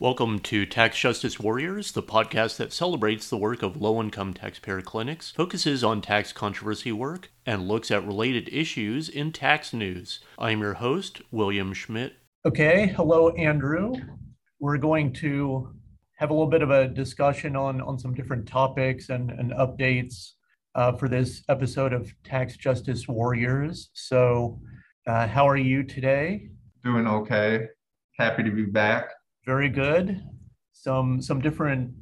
Welcome to Tax Justice Warriors, the podcast that celebrates the work of low income taxpayer clinics, focuses on tax controversy work, and looks at related issues in tax news. I'm your host, William Schmidt. Okay, hello, Andrew. We're going to have a little bit of a discussion on, on some different topics and, and updates uh, for this episode of Tax Justice Warriors. So, uh, how are you today? Doing okay. Happy to be back very good. Some some different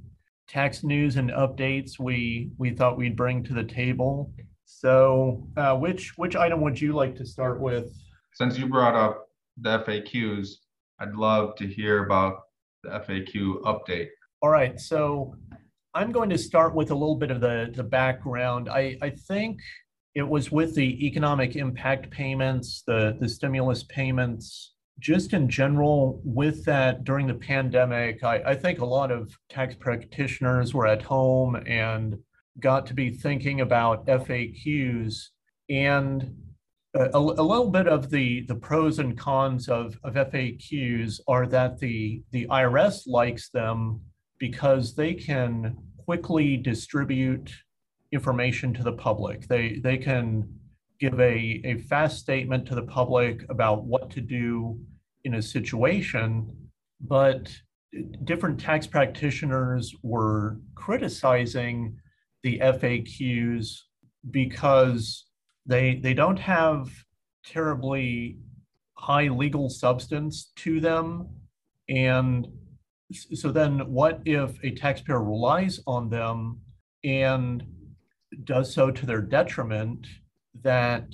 tax news and updates we we thought we'd bring to the table. So, uh, which which item would you like to start with? Since you brought up the FAQs, I'd love to hear about the FAQ update. All right, so I'm going to start with a little bit of the the background. I I think it was with the economic impact payments, the the stimulus payments just in general, with that during the pandemic, I, I, think a lot of tax practitioners were at home and got to be thinking about FAQs and a, a little bit of the, the pros and cons of, of FAQs are that the, the IRS likes them because they can quickly distribute information to the public. They, they can give a, a fast statement to the public about what to do in a situation, but different tax practitioners were criticizing the FAQs because they they don't have terribly high legal substance to them. And so then what if a taxpayer relies on them and does so to their detriment that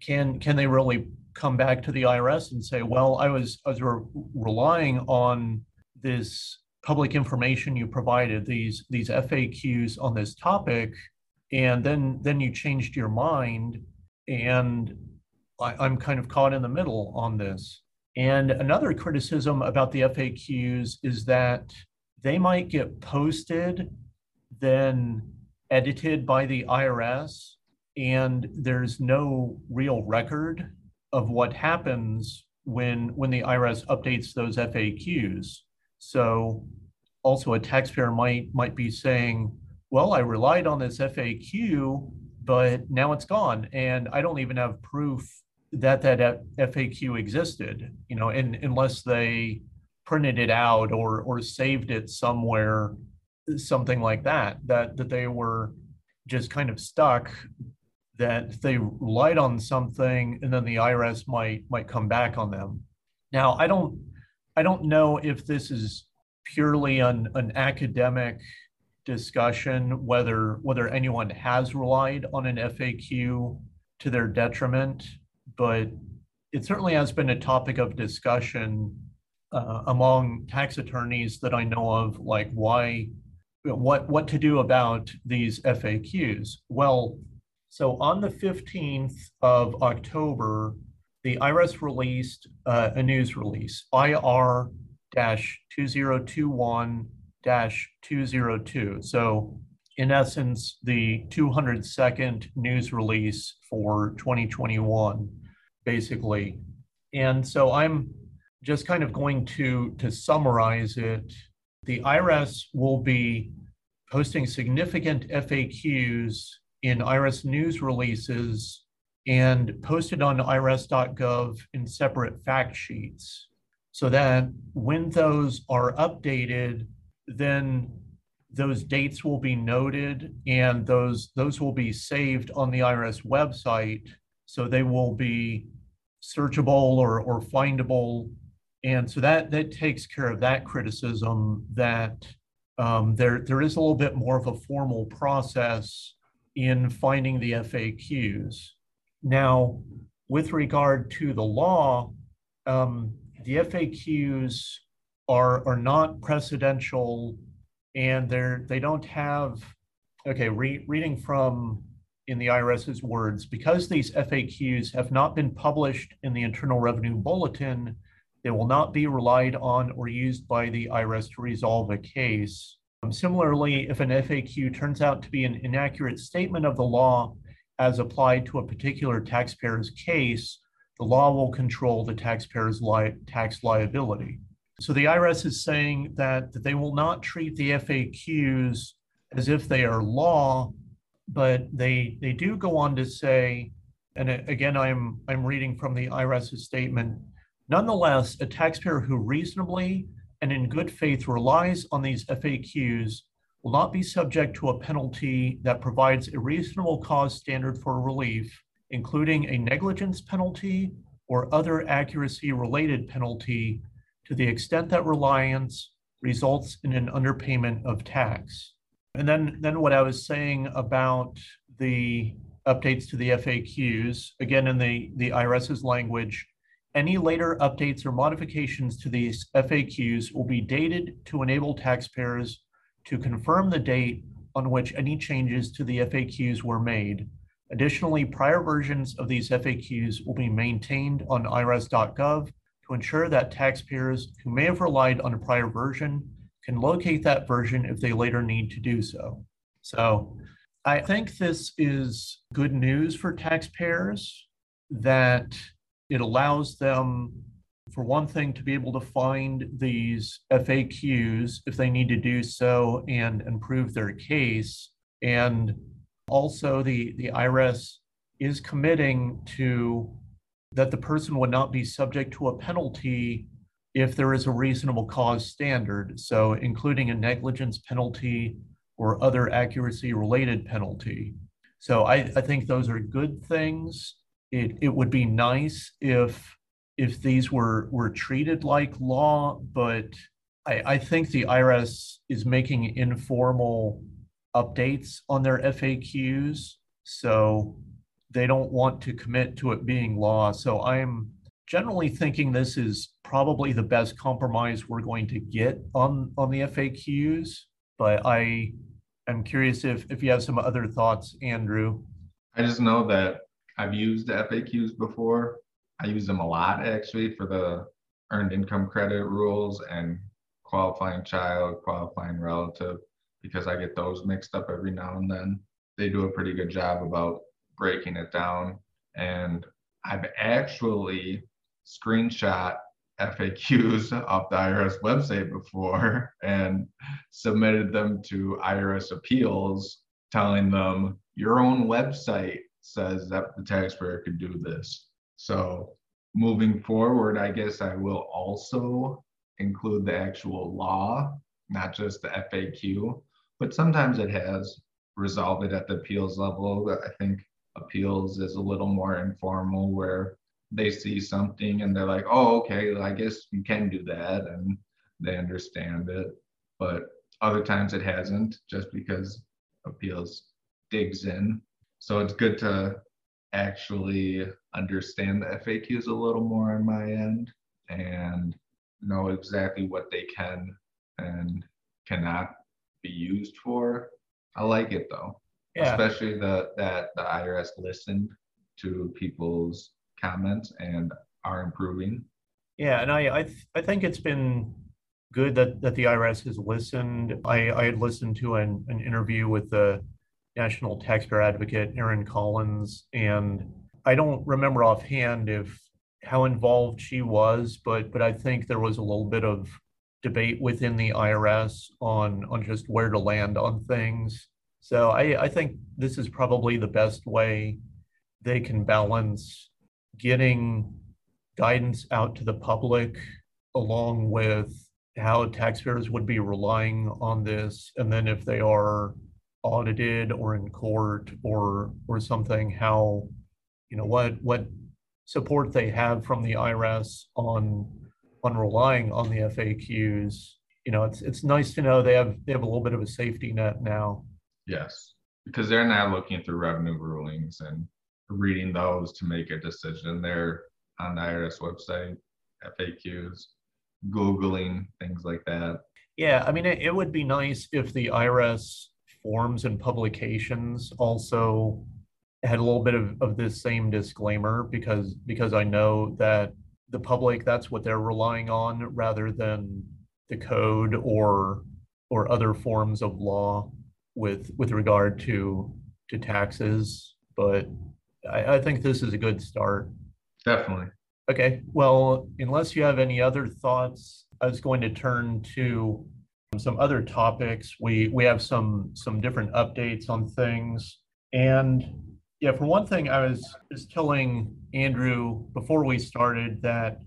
can can they really come back to the IRS and say, well, I was I was re- relying on this public information you provided, these these FAQs on this topic, and then then you changed your mind, and I, I'm kind of caught in the middle on this. And another criticism about the FAQs is that they might get posted, then edited by the IRS, and there's no real record of what happens when when the IRS updates those FAQs. So also a taxpayer might might be saying, well, I relied on this FAQ, but now it's gone and I don't even have proof that that FAQ existed, you know, and unless they printed it out or or saved it somewhere something like that that that they were just kind of stuck that they relied on something and then the IRS might might come back on them. Now, I don't I don't know if this is purely an, an academic discussion whether whether anyone has relied on an FAQ to their detriment, but it certainly has been a topic of discussion uh, among tax attorneys that I know of, like why what what to do about these FAQs. Well, so on the 15th of October, the IRS released uh, a news release, IR 2021 202. So, in essence, the 202nd news release for 2021, basically. And so I'm just kind of going to, to summarize it. The IRS will be posting significant FAQs in IRS news releases and posted on irs.gov in separate fact sheets. So that when those are updated, then those dates will be noted and those those will be saved on the IRS website. So they will be searchable or, or findable. And so that that takes care of that criticism that um, there there is a little bit more of a formal process in finding the FAQs. Now, with regard to the law, um, the FAQs are, are not precedential and they're, they don't have, okay, re- reading from in the IRS's words, because these FAQs have not been published in the Internal Revenue Bulletin, they will not be relied on or used by the IRS to resolve a case. Similarly, if an FAQ turns out to be an inaccurate statement of the law as applied to a particular taxpayer's case, the law will control the taxpayer's li- tax liability. So the IRS is saying that, that they will not treat the FAQs as if they are law, but they they do go on to say, and again, I'm I'm reading from the IRS's statement. Nonetheless, a taxpayer who reasonably and in good faith relies on these FAQs will not be subject to a penalty that provides a reasonable cause standard for relief, including a negligence penalty or other accuracy related penalty to the extent that reliance results in an underpayment of tax. And then, then what I was saying about the updates to the FAQs, again, in the, the IRS's language, any later updates or modifications to these FAQs will be dated to enable taxpayers to confirm the date on which any changes to the FAQs were made. Additionally, prior versions of these FAQs will be maintained on irs.gov to ensure that taxpayers who may have relied on a prior version can locate that version if they later need to do so. So I think this is good news for taxpayers that it allows them, for one thing, to be able to find these FAQs if they need to do so and improve their case. And also, the, the IRS is committing to that the person would not be subject to a penalty if there is a reasonable cause standard, so including a negligence penalty or other accuracy related penalty. So I, I think those are good things. It, it would be nice if if these were were treated like law, but I, I think the IRS is making informal updates on their FAQs. So they don't want to commit to it being law. So I'm generally thinking this is probably the best compromise we're going to get on on the FAQs. But I am curious if if you have some other thoughts, Andrew. I just know that I've used the FAQs before. I use them a lot actually for the earned income credit rules and qualifying child, qualifying relative, because I get those mixed up every now and then. They do a pretty good job about breaking it down. And I've actually screenshot FAQs off the IRS website before and submitted them to IRS appeals, telling them your own website says that the taxpayer can do this. So moving forward, I guess I will also include the actual law, not just the FAQ, but sometimes it has resolved it at the appeals level. I think appeals is a little more informal where they see something and they're like, oh, okay, I guess you can do that. And they understand it. But other times it hasn't just because appeals digs in. So it's good to actually understand the FAQs a little more on my end and know exactly what they can and cannot be used for. I like it though yeah. especially the that the IRS listened to people's comments and are improving. Yeah, and I I, th- I think it's been good that that the IRS has listened. I I had listened to an, an interview with the National Taxpayer Advocate Erin Collins, and I don't remember offhand if how involved she was, but but I think there was a little bit of debate within the IRS on on just where to land on things. So I, I think this is probably the best way they can balance getting guidance out to the public along with how taxpayers would be relying on this. And then if they are audited or in court or or something, how you know what what support they have from the IRS on on relying on the FAQs. You know, it's it's nice to know they have they have a little bit of a safety net now. Yes, because they're not looking through revenue rulings and reading those to make a decision. They're on the IRS website, FAQs, Googling, things like that. Yeah, I mean, it, it would be nice if the IRS forms and publications also had a little bit of, of this same disclaimer because because I know that the public that's what they're relying on rather than the code or or other forms of law with with regard to to taxes, but I, I think this is a good start. Definitely. Okay, well, unless you have any other thoughts, I was going to turn to Um, some other topics. We we have some some different updates on things. And yeah, for one thing, I was just telling Andrew before we started that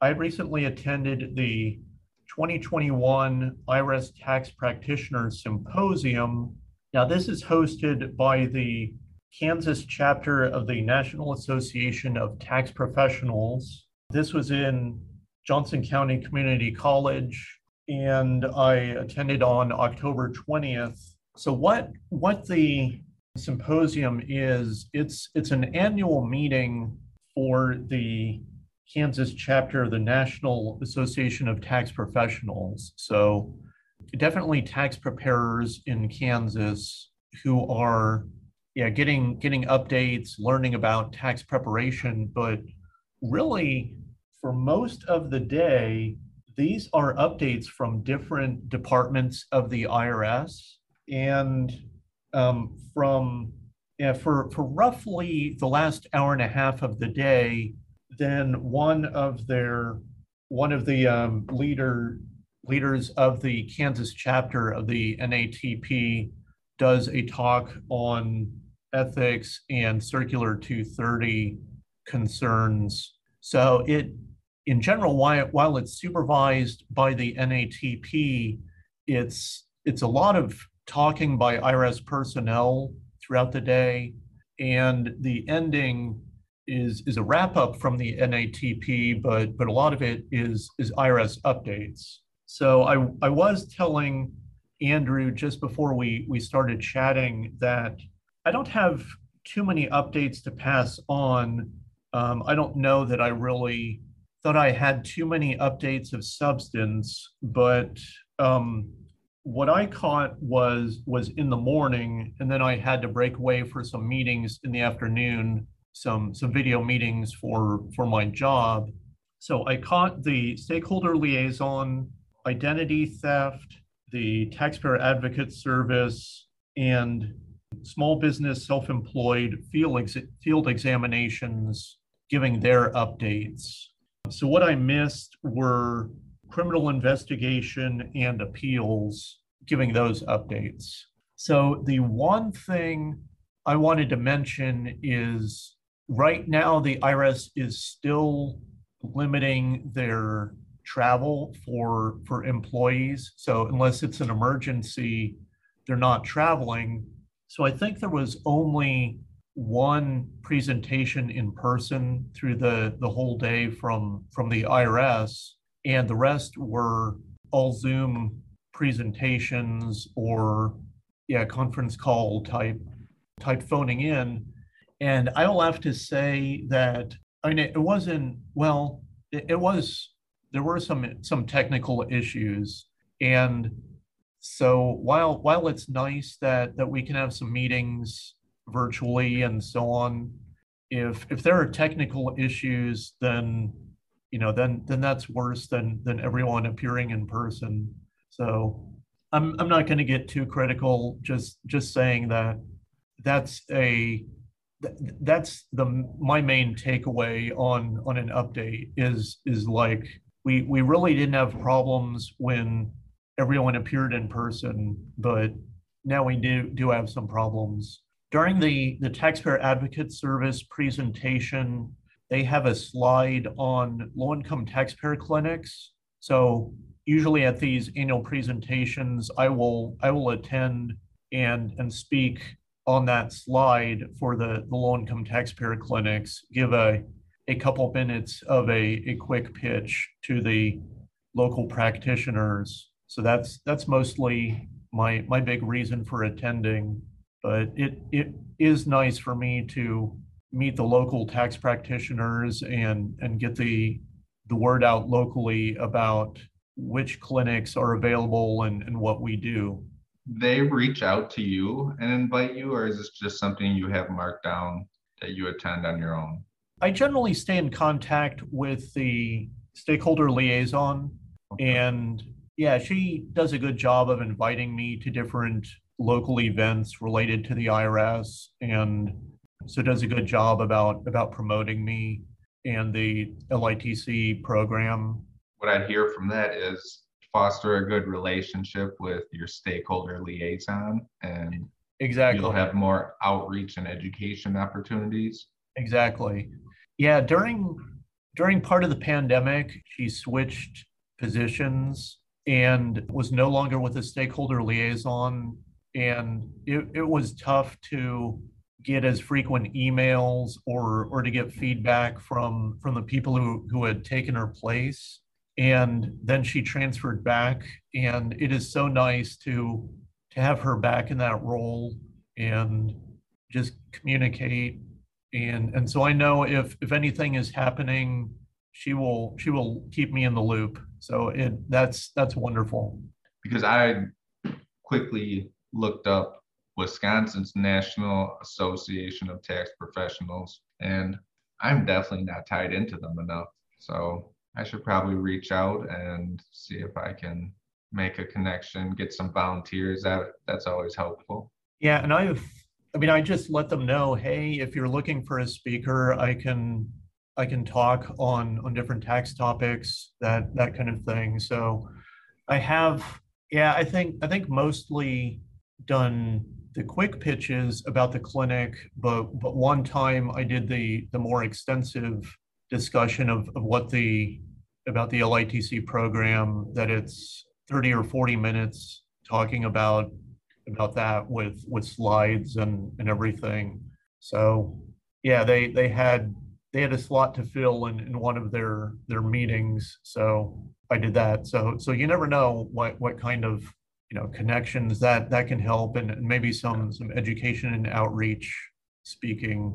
I recently attended the 2021 IRS Tax Practitioner Symposium. Now, this is hosted by the Kansas chapter of the National Association of Tax Professionals. This was in Johnson County Community College, and I attended on October 20th. So, what what the symposium is? It's it's an annual meeting for the Kansas chapter of the National Association of Tax Professionals. So, definitely tax preparers in Kansas who are yeah, getting getting updates, learning about tax preparation, but really for most of the day, these are updates from different departments of the IRS, and um, from for for roughly the last hour and a half of the day, then one of their one of the um, leader leaders of the Kansas chapter of the NATP does a talk on ethics and circular 230 concerns. So it, in general, while, while it's supervised by the NATP, it's it's a lot of talking by IRS personnel throughout the day, and the ending is is a wrap up from the NATP, but but a lot of it is is IRS updates. So I I was telling Andrew just before we we started chatting that I don't have too many updates to pass on. Um, I don't know that I really thought I had too many updates of substance, but um, what I caught was was in the morning, and then I had to break away for some meetings in the afternoon, some some video meetings for for my job. So I caught the stakeholder liaison, identity theft, the taxpayer advocate service, and small business, self-employed field, ex- field examinations, giving their updates. So what I missed were criminal investigation and appeals, giving those updates. So the one thing I wanted to mention is right now the IRS is still limiting their travel for for employees. So unless it's an emergency, they're not traveling. So I think there was only one presentation in person through the, the whole day from, from the IRS, and the rest were all Zoom presentations or yeah, conference call type type phoning in. And I will have to say that I mean it wasn't well, it, it was there were some some technical issues and so while while it's nice that that we can have some meetings virtually and so on, if if there are technical issues, then you know then then that's worse than than everyone appearing in person. So I'm I'm not going to get too critical. Just just saying that that's a that's the my main takeaway on on an update is is like we we really didn't have problems when everyone appeared in person, but now we do do have some problems. During the, the Taxpayer Advocate Service presentation, they have a slide on low income taxpayer clinics. So usually at these annual presentations, I will I will attend and and speak on that slide for the, the low income taxpayer clinics, give a a couple minutes of a, a quick pitch to the local practitioners so that's that's mostly my my big reason for attending. But it it is nice for me to meet the local tax practitioners and and get the the word out locally about which clinics are available and, and what we do. They reach out to you and invite you, or is this just something you have marked down that you attend on your own? I generally stay in contact with the stakeholder liaison okay. and yeah, she does a good job of inviting me to different local events related to the IRS and so does a good job about about promoting me. and the LITC program. What I hear from that is foster a good relationship with your stakeholder liaison and exactly you'll have more outreach and education opportunities. Exactly. Yeah, during during part of the pandemic, she switched positions and was no longer with the stakeholder liaison. And it, it was tough to get as frequent emails or or to get feedback from from the people who who had taken her place. And then she transferred back and it is so nice to to have her back in that role and just communicate. And and so i know if if anything is happening she will she will keep me in the loop. So it that's that's wonderful. Because i quickly looked up wisconsin's national association of tax professionals and i'm definitely not tied into them enough. So i should probably reach out and see if i can make a connection get some volunteers. That that's always helpful. Yeah and i've I mean, I just let them know, hey, if you're looking for a speaker, I can I can talk on on different tax topics, that that kind of thing. So I have, yeah, I think I think mostly done the quick pitches about the clinic, but but one time I did the the more extensive discussion of, of what the about the LITC program, that it's 30 or 40 minutes talking about about that with with slides and and everything. So yeah, they they had they had a slot to fill in, in one of their their meetings. So I did that. So so you never know what what kind of you know connections that that can help and, maybe some some education and outreach speaking.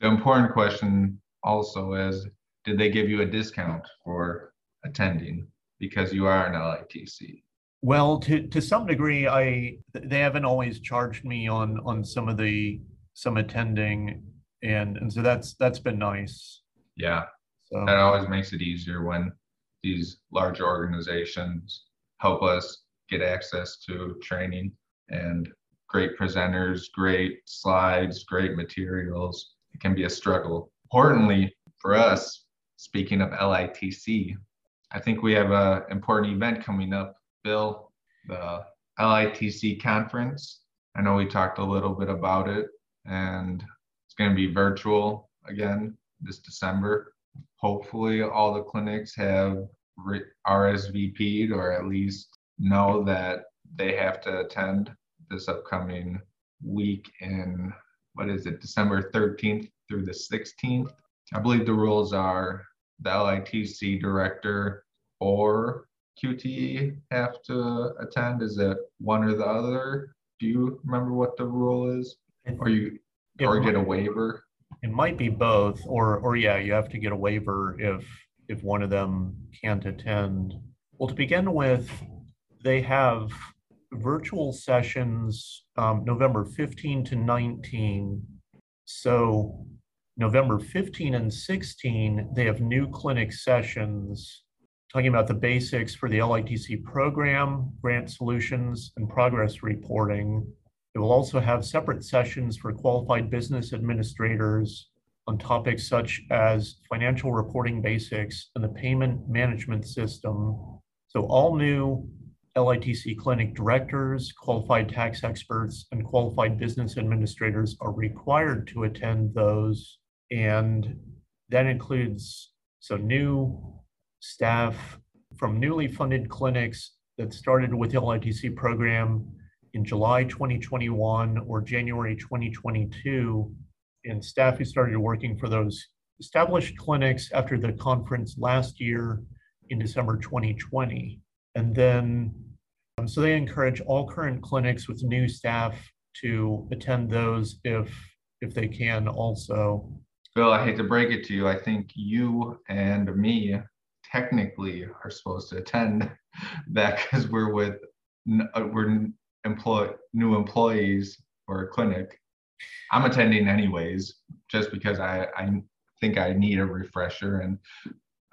The important question also is did they give you a discount for attending because you are an LITC? Well, to to some degree, I they haven't always charged me on on some of the some attending, and and so that's that's been nice. Yeah, so that always makes it easier when these large organizations help us get access to training and great presenters, great slides, great materials. It can be a struggle. Importantly, for us, speaking of LITC, I think we have an important event coming up Bill, the LITC conference. I know we talked a little bit about it, and it's going to be virtual again this December. Hopefully, all the clinics have RSVP'd or at least know that they have to attend this upcoming week in what is it, December 13th through the 16th. I believe the rules are the LITC director or QTE have to attend? Is it one or the other? Do you remember what the rule is? Or you or get a waiver? It might be both, or or yeah, you have to get a waiver if if one of them can't attend. Well, to begin with, they have virtual sessions um, November 15 to 19. So November 15 and 16, they have new clinic sessions talking about the basics for the LITC program, grant solutions, and progress reporting. It will also have separate sessions for qualified business administrators on topics such as financial reporting basics and the payment management system. So all new LITC clinic directors, qualified tax experts, and qualified business administrators are required to attend those. And that includes so new staff from newly funded clinics that started with LITC program in July 2021 or January 2022, and staff who started working for those established clinics after the conference last year in December 2020. And then, um, so they encourage all current clinics with new staff to attend those if if they can also. Bill, I hate to break it to you. I think you and me technically are supposed to attend that because we're with uh, we're employ new employees for a clinic. I'm attending anyways, just because I I think I need a refresher and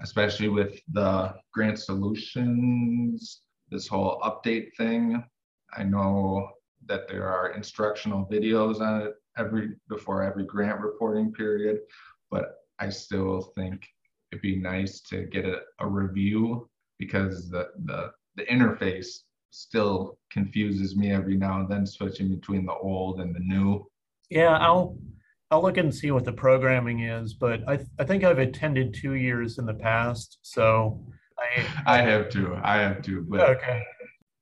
especially with the grant solutions, this whole update thing. I know that there are instructional videos on it every before every grant reporting period, but I still think it'd be nice to get a, a review because the, the the interface still confuses me every now and then switching between the old and the new. Yeah, I'll I'll look and see what the programming is, but I I think I've attended two years in the past, so I I have to. I have to. But okay.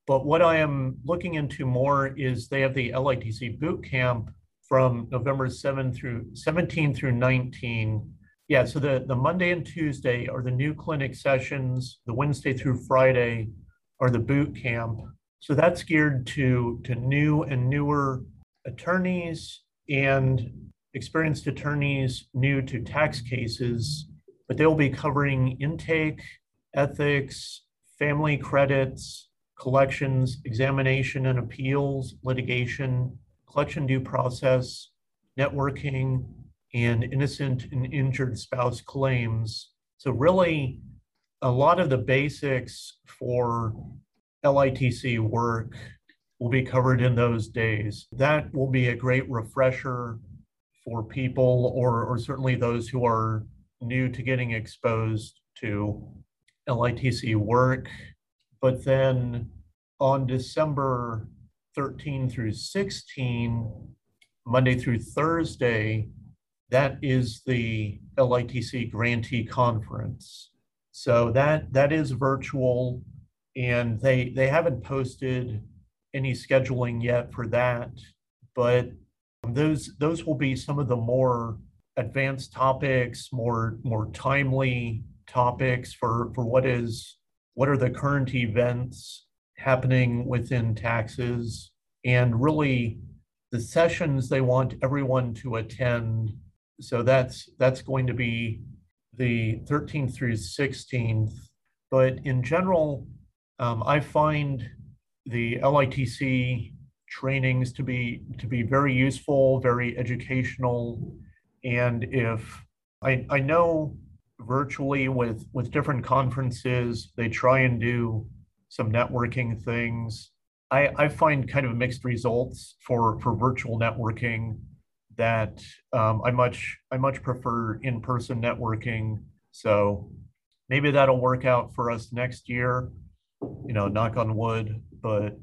But what I am looking into more is they have the LITC boot camp from November 7 through 17 through 19. Yeah, so the, the Monday and Tuesday are the new clinic sessions. The Wednesday through Friday are the boot camp. So that's geared to, to new and newer attorneys and experienced attorneys new to tax cases, but they'll be covering intake, ethics, family credits, collections, examination and appeals, litigation, collection due process, networking, and innocent and injured spouse claims. So, really, a lot of the basics for LITC work will be covered in those days. That will be a great refresher for people, or, or certainly those who are new to getting exposed to LITC work. But then on December 13 through 16, Monday through Thursday, that is the LITC grantee conference. So that that is virtual and they they haven't posted any scheduling yet for that, but those those will be some of the more advanced topics, more more timely topics for for what is what are the current events happening within taxes? And really the sessions they want everyone to attend. So that's that's going to be the 13th through 16th but in general um, i find the litc trainings to be to be very useful very educational. And if i i know virtually with with different conferences they try and do some networking things. I, I find kind of mixed results for, for virtual networking that um, I much I much prefer in-person networking. So maybe that'll work out for us next year. You know, knock on wood. But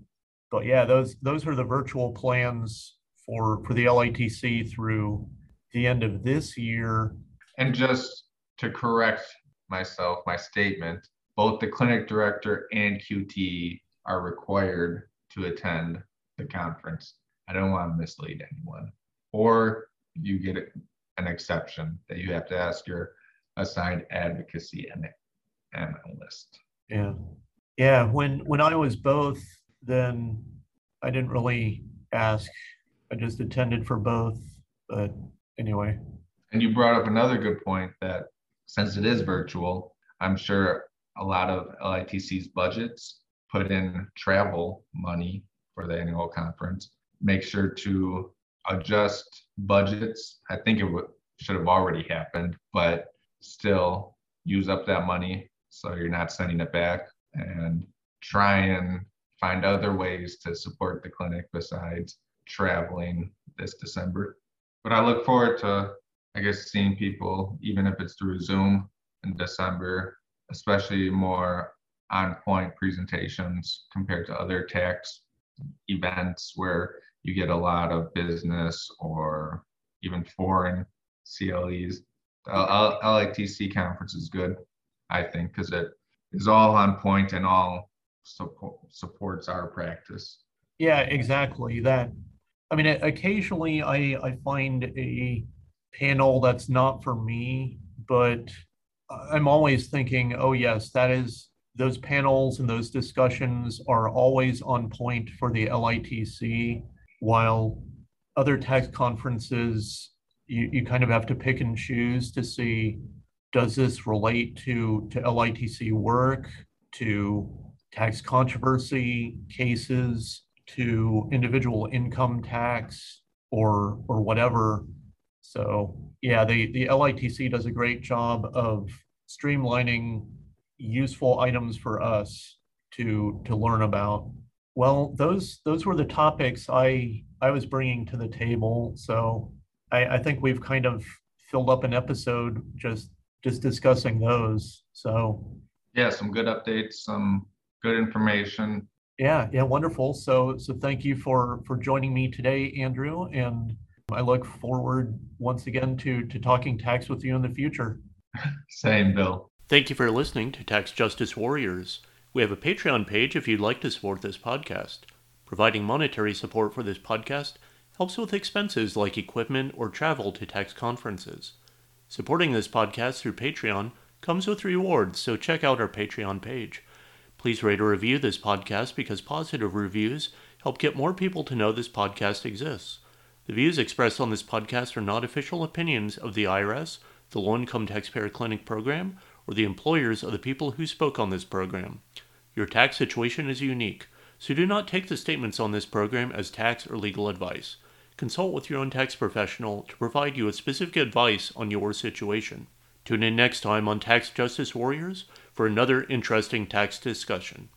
but yeah, those those are the virtual plans for for the LITC through the end of this year. And just to correct myself, my statement, both the clinic director and QT are required to attend the conference. I don't want to mislead anyone. Or you get an exception that you have to ask your assigned advocacy and analyst. Yeah. Yeah. When when I was both, then I didn't really ask. I just attended for both. But anyway. And you brought up another good point that since it is virtual, I'm sure a lot of LITC's budgets put in travel money for the annual conference. Make sure to adjust budgets. I think it would, should have already happened, but still use up that money so you're not sending it back and try and find other ways to support the clinic besides traveling this December. But I look forward to, I guess, seeing people, even if it's through Zoom in December, especially more on point presentations compared to other tax events where you get a lot of business or even foreign CLEs. The LITC conference is good, I think, because it is all on point and all support, supports our practice. Yeah, exactly. That, I mean, occasionally I, I find a panel that's not for me, but I'm always thinking, oh, yes, that is, those panels and those discussions are always on point for the LITC, while other tax conferences, you, you kind of have to pick and choose to see does this relate to, to LITC work, to tax controversy cases, to individual income tax, or, or whatever. So yeah, the, the LITC does a great job of streamlining useful items for us to to learn about. Well, those those were the topics I I was bringing to the table. So I, I think we've kind of filled up an episode just just discussing those. So yeah, some good updates, some good information. Yeah, yeah, wonderful. So so thank you for for joining me today, Andrew, and I look forward once again to to talking tax with you in the future. Same, Bill. Thank you for listening to Tax Justice Warriors. We have a Patreon page if you'd like to support this podcast. Providing monetary support for this podcast helps with expenses like equipment or travel to tax conferences. Supporting this podcast through Patreon comes with rewards, so check out our Patreon page. Please rate or review this podcast because positive reviews help get more people to know this podcast exists. The views expressed on this podcast are not official opinions of the IRS, the Low Income Taxpayer Clinic program, or the employers of the people who spoke on this program. Your tax situation is unique, so do not take the statements on this program as tax or legal advice. Consult with your own tax professional to provide you with specific advice on your situation. Tune in next time on Tax Justice Warriors for another interesting tax discussion.